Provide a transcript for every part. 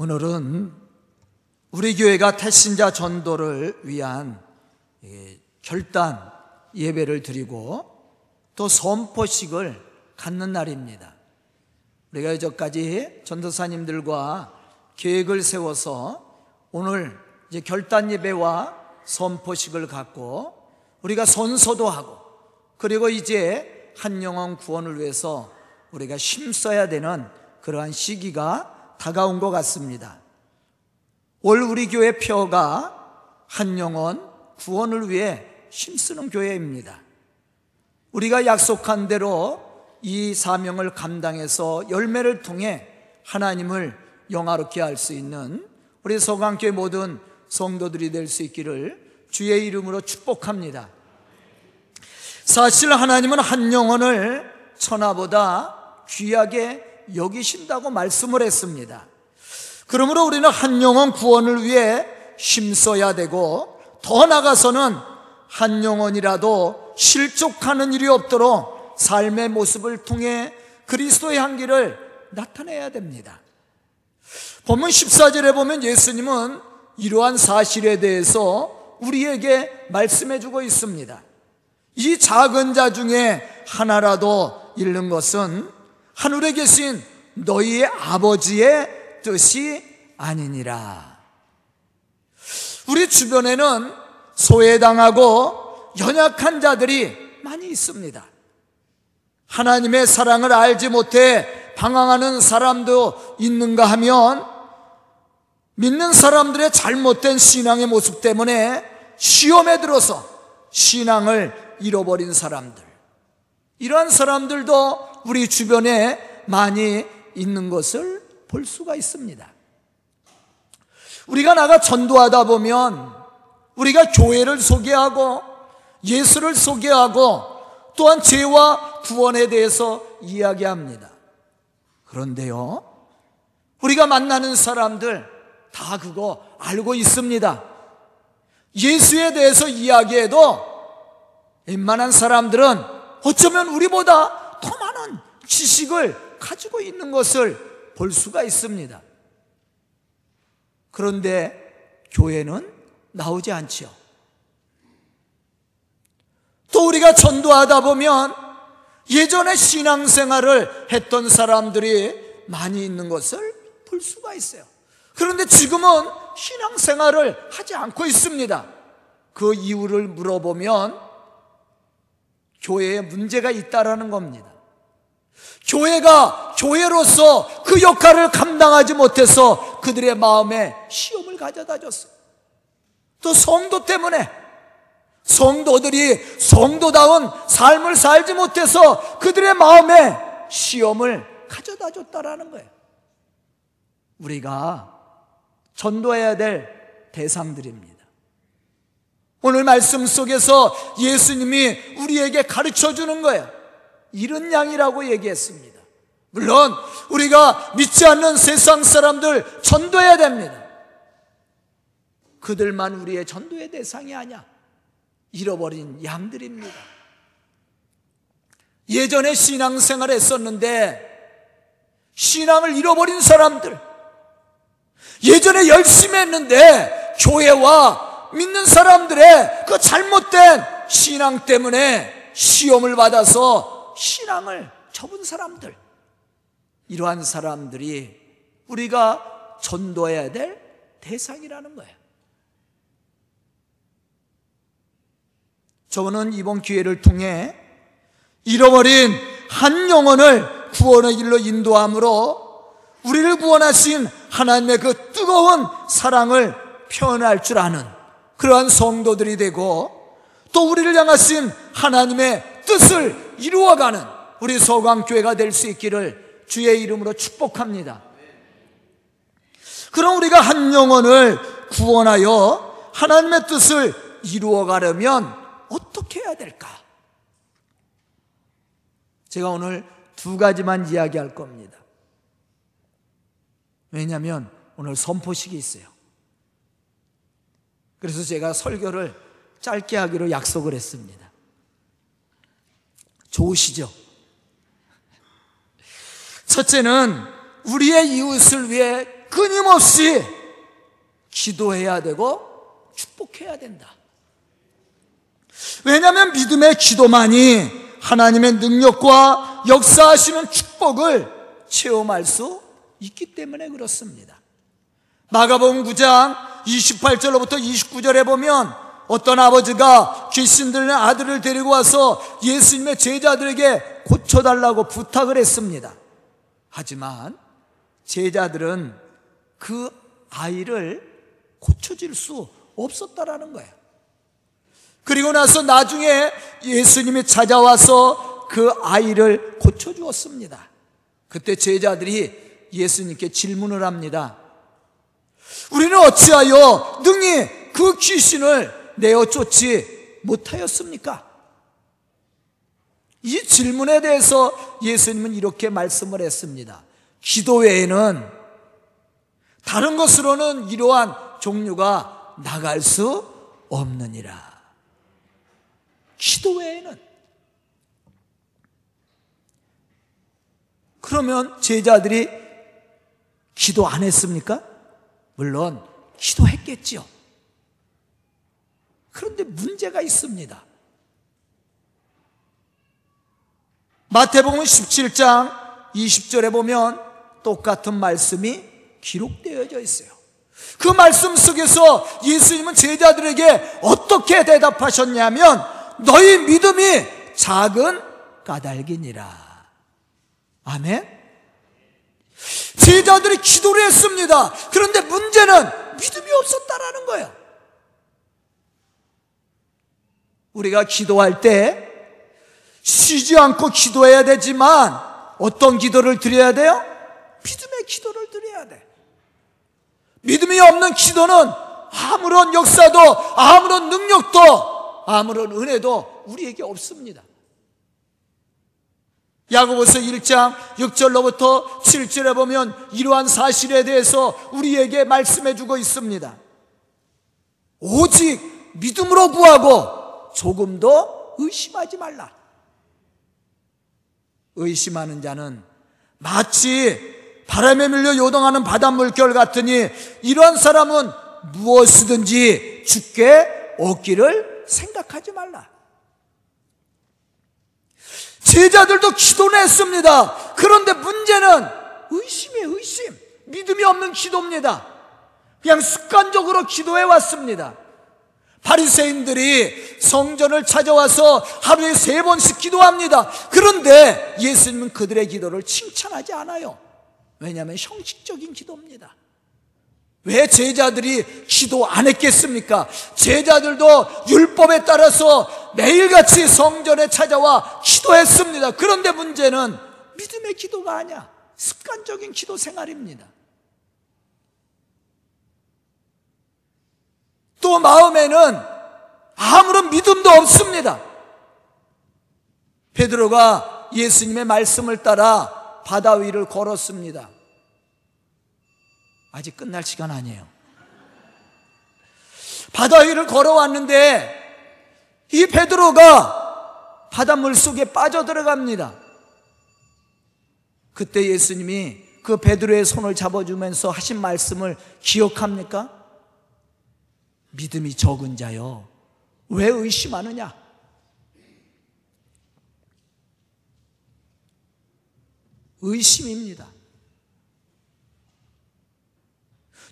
오늘은 우리 교회가 태신자 전도를 위한 예, 결단 예배를 드리고 또 선포식을 갖는 날입니다. 우리가 이전까지 전도사님들과 계획을 세워서 오늘 이제 결단 예배와 선포식을 갖고 우리가 선서도 하고 그리고 이제 한 영혼 구원을 위해서 우리가 힘써야 되는 그러한 시기가 다가온 것 같습니다. 올 우리 교회 표가 한 영혼 구원을 위해 힘쓰는 교회입니다. 우리가 약속한 대로 이 사명을 감당해서 열매를 통해 하나님을 영화롭게 할 수 있는 우리 서강교회 모든 성도들이 될 수 있기를 주의 이름으로 축복합니다. 사실 하나님은 한 영혼을 천하보다 귀하게 여기신다고 말씀을 했습니다. 그러므로 우리는 한 영혼 구원을 위해 힘써야 되고 더 나가서는 한 영혼이라도 실족하는 일이 없도록 삶의 모습을 통해 그리스도의 향기를 나타내야 됩니다. 본문 14절에 보면 예수님은 이러한 사실에 대해서 우리에게 말씀해 주고 있습니다. 이 작은 자 중에 하나라도 잃는 것은 하늘에 계신 너희의 아버지의 뜻이 아니니라. 우리 주변에는 소외당하고 연약한 자들이 많이 있습니다. 하나님의 사랑을 알지 못해 방황하는 사람도 있는가 하면 믿는 사람들의 잘못된 신앙의 모습 때문에 시험에 들어서 신앙을 잃어버린 사람들. 이러한 사람들도 우리 주변에 많이 있는 것을 볼 수가 있습니다. 우리가 나가 전도하다 보면 우리가 교회를 소개하고 예수를 소개하고 또한 죄와 구원에 대해서 이야기합니다. 그런데요, 우리가 만나는 사람들 다 그거 알고 있습니다. 예수에 대해서 이야기해도 웬만한 사람들은 어쩌면 우리보다 더 지식을 가지고 있는 것을 볼 수가 있습니다. 그런데 교회는 나오지 않지요. 또 우리가 전도하다 보면 예전에 신앙생활을 했던 사람들이 많이 있는 것을 볼 수가 있어요. 그런데 지금은 신앙생활을 하지 않고 있습니다. 그 이유를 물어보면 교회에 문제가 있다라는 겁니다. 교회가 교회로서 그 역할을 감당하지 못해서 그들의 마음에 시험을 가져다 줬어요. 또 성도 때문에 성도들이 성도다운 삶을 살지 못해서 그들의 마음에 시험을 가져다 줬다라는 거예요. 우리가 전도해야 될 대상들입니다. 오늘 말씀 속에서 예수님이 우리에게 가르쳐 주는 거예요. 이런 양이라고 얘기했습니다. 물론 우리가 믿지 않는 세상 사람들 전도해야 됩니다. 그들만 우리의 전도의 대상이 아니야. 잃어버린 양들입니다. 예전에 신앙생활 했었는데 신앙을 잃어버린 사람들 예전에 열심히 했는데 교회와 믿는 사람들의 그 잘못된 신앙 때문에 시험을 받아서 신앙을 접은 사람들, 이러한 사람들이 우리가 전도해야 될 대상이라는 거예요. 저는 이번 기회를 통해 잃어버린 한 영혼을 구원의 길로 인도함으로 우리를 구원하신 하나님의 그 뜨거운 사랑을 표현할 줄 아는 그러한 성도들이 되고 또 우리를 향하신 하나님의 뜻을 이루어가는 우리 서광교회가 될 수 있기를 주의 이름으로 축복합니다. 그럼 우리가 한 영혼을 구원하여 하나님의 뜻을 이루어가려면 어떻게 해야 될까? 제가 오늘 두 가지만 이야기할 겁니다. 왜냐하면 오늘 선포식이 있어요. 그래서 제가 설교를 짧게 하기로 약속을 했습니다. 좋으시죠? 첫째는 우리의 이웃을 위해 끊임없이 기도해야 되고 축복해야 된다. 왜냐하면 믿음의 기도만이 하나님의 능력과 역사하시는 축복을 체험할 수 있기 때문에 그렇습니다. 마가복음 9장 28절로부터 29절에 보면 어떤 아버지가 귀신 들린 아들을 데리고 와서 예수님의 제자들에게 고쳐달라고 부탁을 했습니다. 하지만 제자들은 그 아이를 고쳐질 수 없었다라는 거예요. 그리고 나서 나중에 예수님이 찾아와서 그 아이를 고쳐주었습니다. 그때 제자들이 예수님께 질문을 합니다. 우리는 어찌하여 능히 그 귀신을 내어 쫓지 못하였습니까? 이 질문에 대해서 예수님은 이렇게 말씀을 했습니다. 기도 외에는 다른 것으로는 이러한 종류가 나갈 수 없느니라. 기도 외에는. 그러면 제자들이 기도 안 했습니까? 물론 기도했겠죠. 그런데 문제가 있습니다. 마태복음 17장 20절에 보면 똑같은 말씀이 기록되어져 있어요. 그 말씀 속에서 예수님은 제자들에게 어떻게 대답하셨냐면 너희 믿음이 작은 까닭이니라. 아멘. 제자들이 기도를 했습니다. 그런데 문제는 믿음이 없었다라는 거예요. 우리가 기도할 때 쉬지 않고 기도해야 되지만 어떤 기도를 드려야 돼요? 믿음의 기도를 드려야 돼. 믿음이 없는 기도는 아무런 역사도 아무런 능력도 아무런 은혜도 우리에게 없습니다. 야고보서 1장 6절로부터 7절에 보면 이러한 사실에 대해서 우리에게 말씀해 주고 있습니다. 오직 믿음으로 구하고 조금도 의심하지 말라. 의심하는 자는 마치 바람에 밀려 요동하는 바닷물결 같으니 이러한 사람은 무엇이든지 죽게 얻기를 생각하지 말라. 제자들도 기도는 했습니다. 그런데 문제는 의심이 의심. 믿음이 없는 기도입니다. 그냥 습관적으로 기도해 왔습니다. 바리새인들이 성전을 찾아와서 하루에 세 번씩 기도합니다. 그런데 예수님은 그들의 기도를 칭찬하지 않아요. 왜냐하면 형식적인 기도입니다. 왜 제자들이 기도 안 했겠습니까? 제자들도 율법에 따라서 매일같이 성전에 찾아와 기도했습니다. 그런데 문제는 믿음의 기도가 아니야. 습관적인 기도 생활입니다. 또 마음에는 아무런 믿음도 없습니다. 베드로가 예수님의 말씀을 따라 바다 위를 걸었습니다. 아직 끝날 시간 아니에요. 바다 위를 걸어왔는데 이 베드로가 바닷물 속에 빠져 들어갑니다. 그때 예수님이 그 베드로의 손을 잡아주면서 하신 말씀을 기억합니까? 믿음이 적은 자요. 왜 의심하느냐? 의심입니다.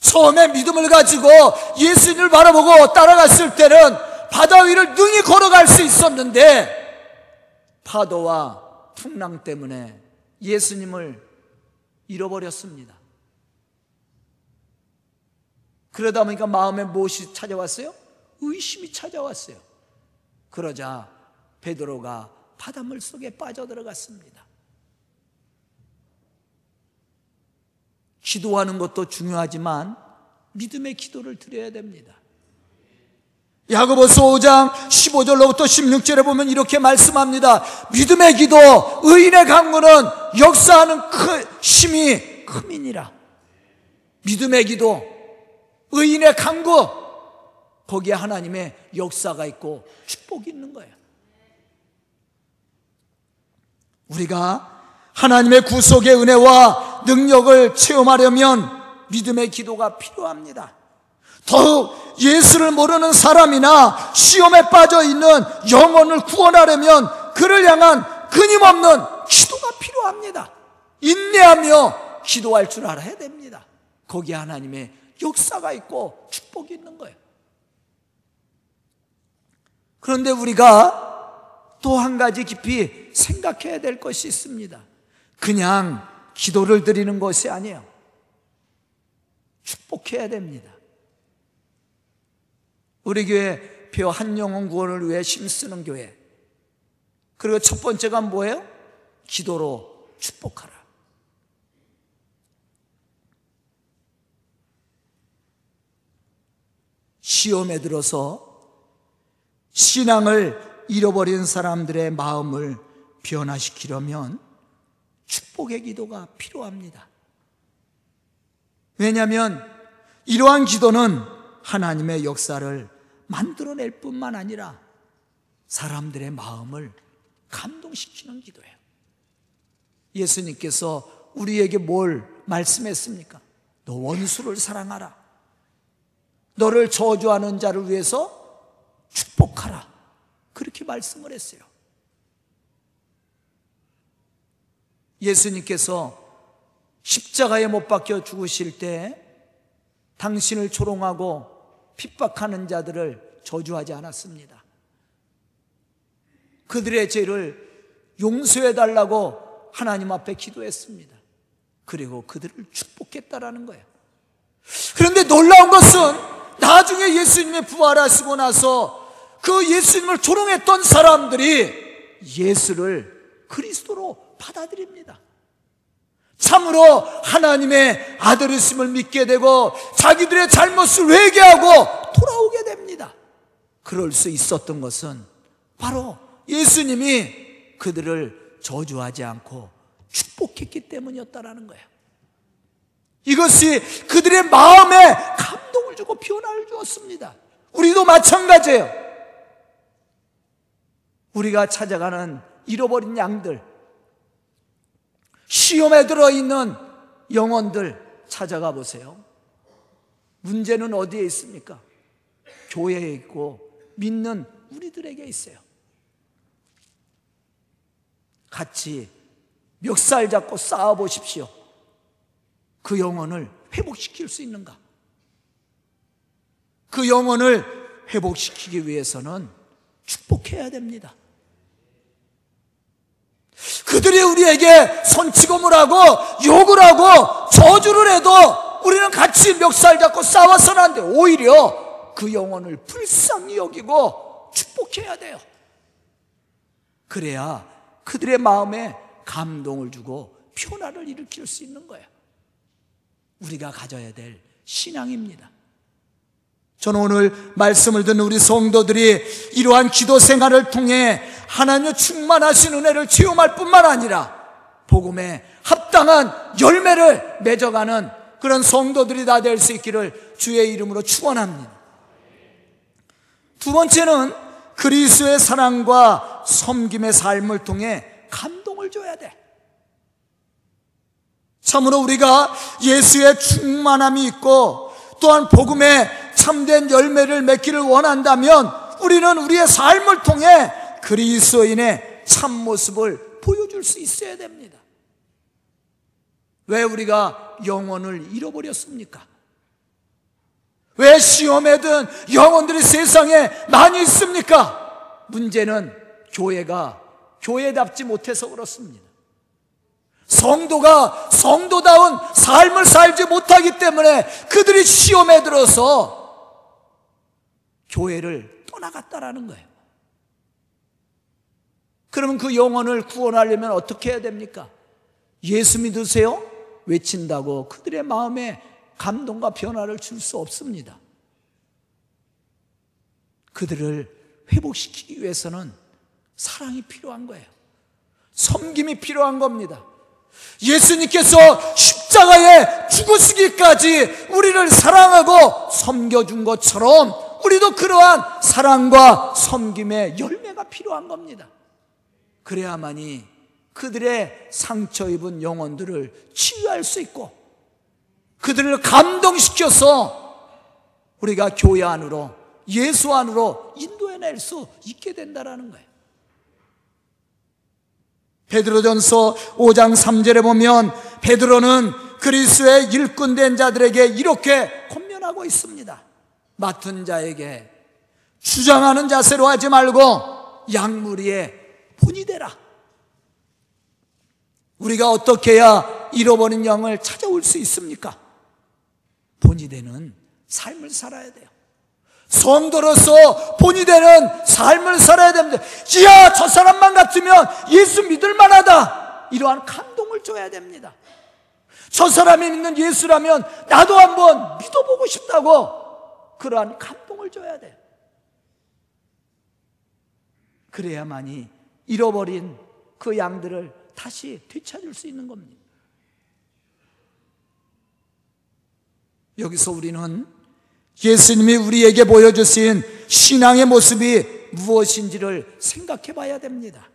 처음에 믿음을 가지고 예수님을 바라보고 따라갔을 때는 바다 위를 능히 걸어갈 수 있었는데 파도와 풍랑 때문에 예수님을 잃어버렸습니다. 그러다 보니까 마음에 무엇이 찾아왔어요? 의심이 찾아왔어요. 그러자 베드로가 바닷물 속에 빠져들어갔습니다. 기도하는 것도 중요하지만 믿음의 기도를 드려야 됩니다. 야고보서 5장 15절로부터 16절에 보면 이렇게 말씀합니다. 믿음의 기도, 의인의 강구는 역사하는 큰 힘이 크민이라. 믿음의 기도, 의인의 강구, 거기에 하나님의 역사가 있고 축복이 있는 거예요. 우리가 하나님의 구속의 은혜와 능력을 체험하려면 믿음의 기도가 필요합니다. 더욱 예수를 모르는 사람이나 시험에 빠져 있는 영혼을 구원하려면 그를 향한 끊임없는 기도가 필요합니다. 인내하며 기도할 줄 알아야 됩니다. 거기에 하나님의 역사가 있고 축복이 있는 거예요. 그런데 우리가 또 한 가지 깊이 생각해야 될 것이 있습니다. 그냥 기도를 드리는 것이 아니에요. 축복해야 됩니다. 우리 교회 표 한영혼 구원을 위해 힘쓰는 교회. 그리고 첫 번째가 뭐예요? 기도로 축복하라. 시험에 들어서 신앙을 잃어버린 사람들의 마음을 변화시키려면 축복의 기도가 필요합니다. 왜냐하면 이러한 기도는 하나님의 역사를 만들어낼 뿐만 아니라 사람들의 마음을 감동시키는 기도예요. 예수님께서 우리에게 뭘 말씀했습니까? 너 원수를 사랑하라. 너를 저주하는 자를 위해서 축복하라. 그렇게 말씀을 했어요. 예수님께서 십자가에 못 박혀 죽으실 때 당신을 조롱하고 핍박하는 자들을 저주하지 않았습니다. 그들의 죄를 용서해 달라고 하나님 앞에 기도했습니다. 그리고 그들을 축복했다라는 거예요. 그런데 놀라운 것은 나중에 예수님의 부활하시고 나서 그 예수님을 조롱했던 사람들이 예수를 그리스도로 받아들입니다. 참으로 하나님의 아들이심을 믿게 되고 자기들의 잘못을 회개하고 돌아오게 됩니다. 그럴 수 있었던 것은 바로 예수님이 그들을 저주하지 않고 축복했기 때문이었다라는 거예요. 이것이 그들의 마음에 감 동을 주고 변화를 주었습니다. 우리도 마찬가지예요. 우리가 찾아가는 잃어버린 양들, 시험에 들어있는 영혼들 찾아가 보세요. 문제는 어디에 있습니까? 교회에 있고 믿는 우리들에게 있어요. 같이 멱살 잡고 싸워 보십시오. 그 영혼을 회복시킬 수 있는가? 그 영혼을 회복시키기 위해서는 축복해야 됩니다. 그들이 우리에게 손치검을 하고 욕을 하고 저주를 해도 우리는 같이 멱살 잡고 싸워서는 안 돼. 오히려 그 영혼을 불쌍히 여기고 축복해야 돼요. 그래야 그들의 마음에 감동을 주고 변화를 일으킬 수 있는 거예요. 우리가 가져야 될 신앙입니다. 저는 오늘 말씀을 듣는 우리 성도들이 이러한 기도 생활을 통해 하나님의 충만하신 은혜를 체험할 뿐만 아니라 복음에 합당한 열매를 맺어가는 그런 성도들이 다 될 수 있기를 주의 이름으로 축원합니다. 두 번째는 그리스의 사랑과 섬김의 삶을 통해 감동을 줘야 돼. 참으로 우리가 예수의 충만함이 있고 또한 복음에 참된 열매를 맺기를 원한다면 우리는 우리의 삶을 통해 그리스도인의 참모습을 보여줄 수 있어야 됩니다. 왜 우리가 영혼을 잃어버렸습니까? 왜 시험에 든 영혼들이 세상에 많이 있습니까? 문제는 교회가 교회답지 못해서 그렇습니다. 성도가 성도다운 삶을 살지 못하기 때문에 그들이 시험에 들어서 교회를 떠나갔다라는 거예요. 그러면 그 영혼을 구원하려면 어떻게 해야 됩니까? 예수 믿으세요? 외친다고 그들의 마음에 감동과 변화를 줄 수 없습니다. 그들을 회복시키기 위해서는 사랑이 필요한 거예요. 섬김이 필요한 겁니다. 예수님께서 십자가에 죽으시기까지 우리를 사랑하고 섬겨준 것처럼 우리도 그러한 사랑과 섬김의 열매가 필요한 겁니다. 그래야만이 그들의 상처 입은 영혼들을 치유할 수 있고 그들을 감동시켜서 우리가 교회 안으로 예수 안으로 인도해낼 수 있게 된다라는 거예요. 베드로전서 5장 3절에 보면 베드로는 그리스도의 일꾼된 자들에게 이렇게 권면하고 있습니다. 맡은 자에게 주장하는 자세로 하지 말고 양무리의 본이 되라. 우리가 어떻게 해야 잃어버린 영을 찾아올 수 있습니까? 본이 되는 삶을 살아야 돼요. 성도로서 본이 되는 삶을 살아야 됩니다. 지야, 저 사람만 같으면 예수 믿을 만하다. 이러한 감동을 줘야 됩니다. 저 사람이 믿는 예수라면 나도 한번 믿어보고 싶다고 그러한 감동을 줘야 돼요. 그래야만이 잃어버린 그 양들을 다시 되찾을 수 있는 겁니다. 여기서 우리는 예수님이 우리에게 보여주신 신앙의 모습이 무엇인지를 생각해 봐야 됩니다.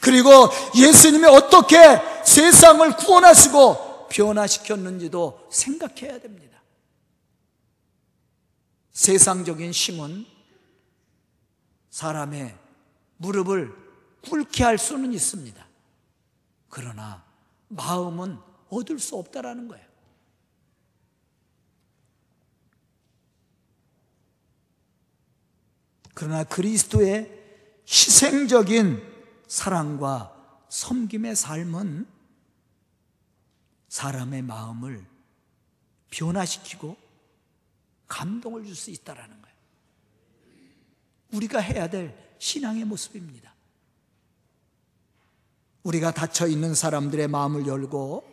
그리고 예수님이 어떻게 세상을 구원하시고 변화시켰는지도 생각해야 됩니다. 세상적인 힘은 사람의 무릎을 꿇게 할 수는 있습니다. 그러나 마음은 얻을 수 없다라는 거예요. 그러나 그리스도의 희생적인 사랑과 섬김의 삶은 사람의 마음을 변화시키고 감동을 줄 수 있다라는 거예요. 우리가 해야 될 신앙의 모습입니다. 우리가 닫혀 있는 사람들의 마음을 열고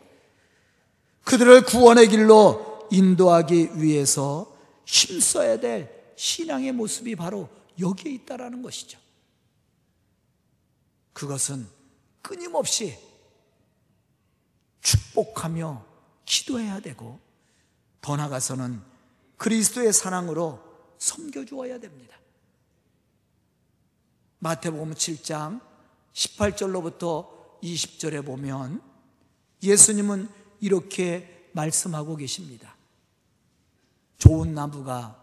그들을 구원의 길로 인도하기 위해서 힘써야 될 신앙의 모습이 바로 여기에 있다라는 것이죠. 그것은 끊임없이 축복하며 기도해야 되고 더 나아가서는 그리스도의 사랑으로 섬겨주어야 됩니다. 마태복음 7장 18절로부터 20절에 보면 예수님은 이렇게 말씀하고 계십니다. 좋은 나무가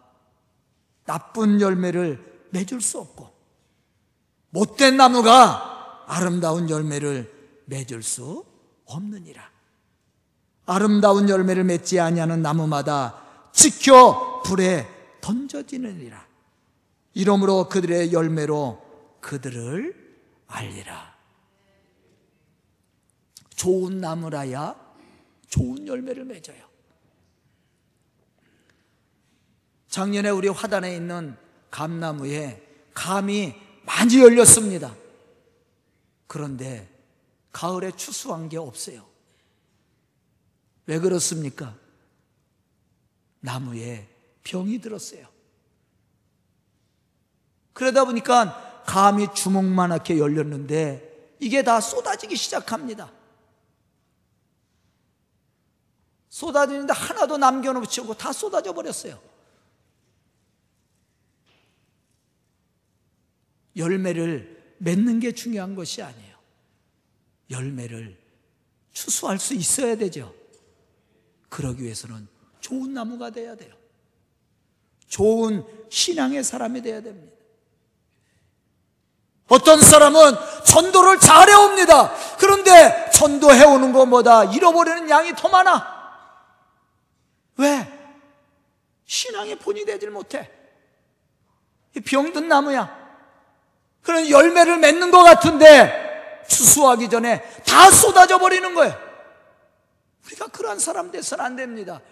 나쁜 열매를 맺을 수 없고 못된 나무가 아름다운 열매를 맺을 수 없느니라. 아름다운 열매를 맺지 아니하는 나무마다 지켜 불에 던져지느니라. 이러므로 그들의 열매로 그들을 알리라. 좋은 나무라야 좋은 열매를 맺어요. 작년에 우리 화단에 있는 감나무에 감이 많이 열렸습니다. 그런데 가을에 추수한 게 없어요. 왜 그렇습니까? 나무에 병이 들었어요. 그러다 보니까 감이 주먹만하게 열렸는데 이게 다 쏟아지기 시작합니다. 쏟아지는데 하나도 남겨놓지 않고 다 쏟아져 버렸어요. 열매를 맺는 게 중요한 것이 아니에요. 열매를 추수할 수 있어야 되죠. 그러기 위해서는 좋은 나무가 돼야 돼요. 좋은 신앙의 사람이 돼야 됩니다. 어떤 사람은 전도를 잘해옵니다. 그런데 전도해오는 것보다 잃어버리는 양이 더 많아. 왜? 신앙의 본이 되질 못해. 병든 나무야. 그런 열매를 맺는 것 같은데 추수하기 전에 다 쏟아져 버리는 거예요. 우리가 그러한 사람 돼서는 안 됩니다.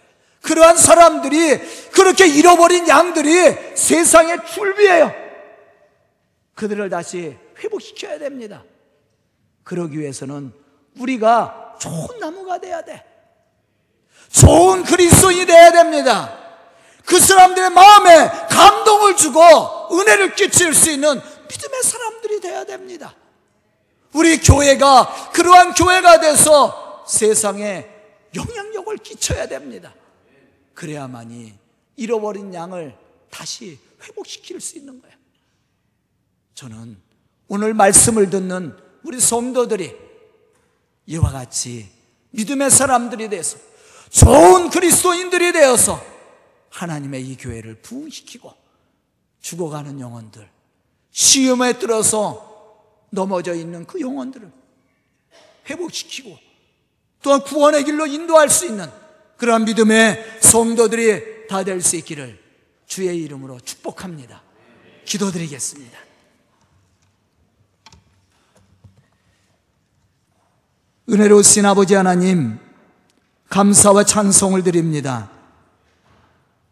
그러한 사람들이 그렇게 잃어버린 양들이 세상의 출비예요. 그들을 다시 회복시켜야 됩니다. 그러기 위해서는 우리가 좋은 나무가 돼야 돼. 좋은 그리스도인이 돼야 됩니다. 그 사람들의 마음에 감동을 주고 은혜를 끼칠 수 있는 믿음의 사람들이 되어야 됩니다. 우리 교회가 그러한 교회가 돼서 세상에 영향력을 끼쳐야 됩니다. 그래야만이 잃어버린 양을 다시 회복시킬 수 있는 거예요. 저는 오늘 말씀을 듣는 우리 성도들이 이와 같이 믿음의 사람들이 돼서 좋은 그리스도인들이 되어서 하나님의 이 교회를 부흥시키고 죽어가는 영혼들, 시험에 들어서 넘어져 있는 그 영혼들을 회복시키고 또한 구원의 길로 인도할 수 있는 그러한 믿음의 성도들이 다 될 수 있기를 주의 이름으로 축복합니다. 기도드리겠습니다. 은혜로우신 아버지 하나님, 감사와 찬송을 드립니다.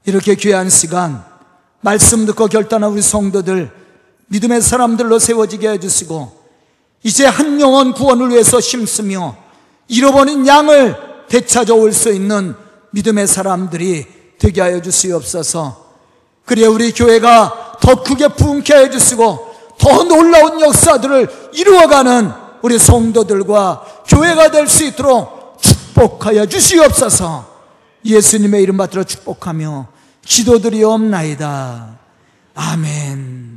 이렇게 귀한 시간, 말씀 듣고 결단한 우리 성도들, 믿음의 사람들로 세워지게 해주시고, 이제 한 영혼 구원을 위해서 심으며, 잃어버린 양을 되찾아올 수 있는 믿음의 사람들이 되게 하여 주시옵소서. 그래 우리 교회가 더 크게 부흥케 해 주시고 더 놀라운 역사들을 이루어가는 우리 성도들과 교회가 될 수 있도록 축복하여 주시옵소서. 예수님의 이름 받들어 축복하며 기도드리옵나이다. 아멘.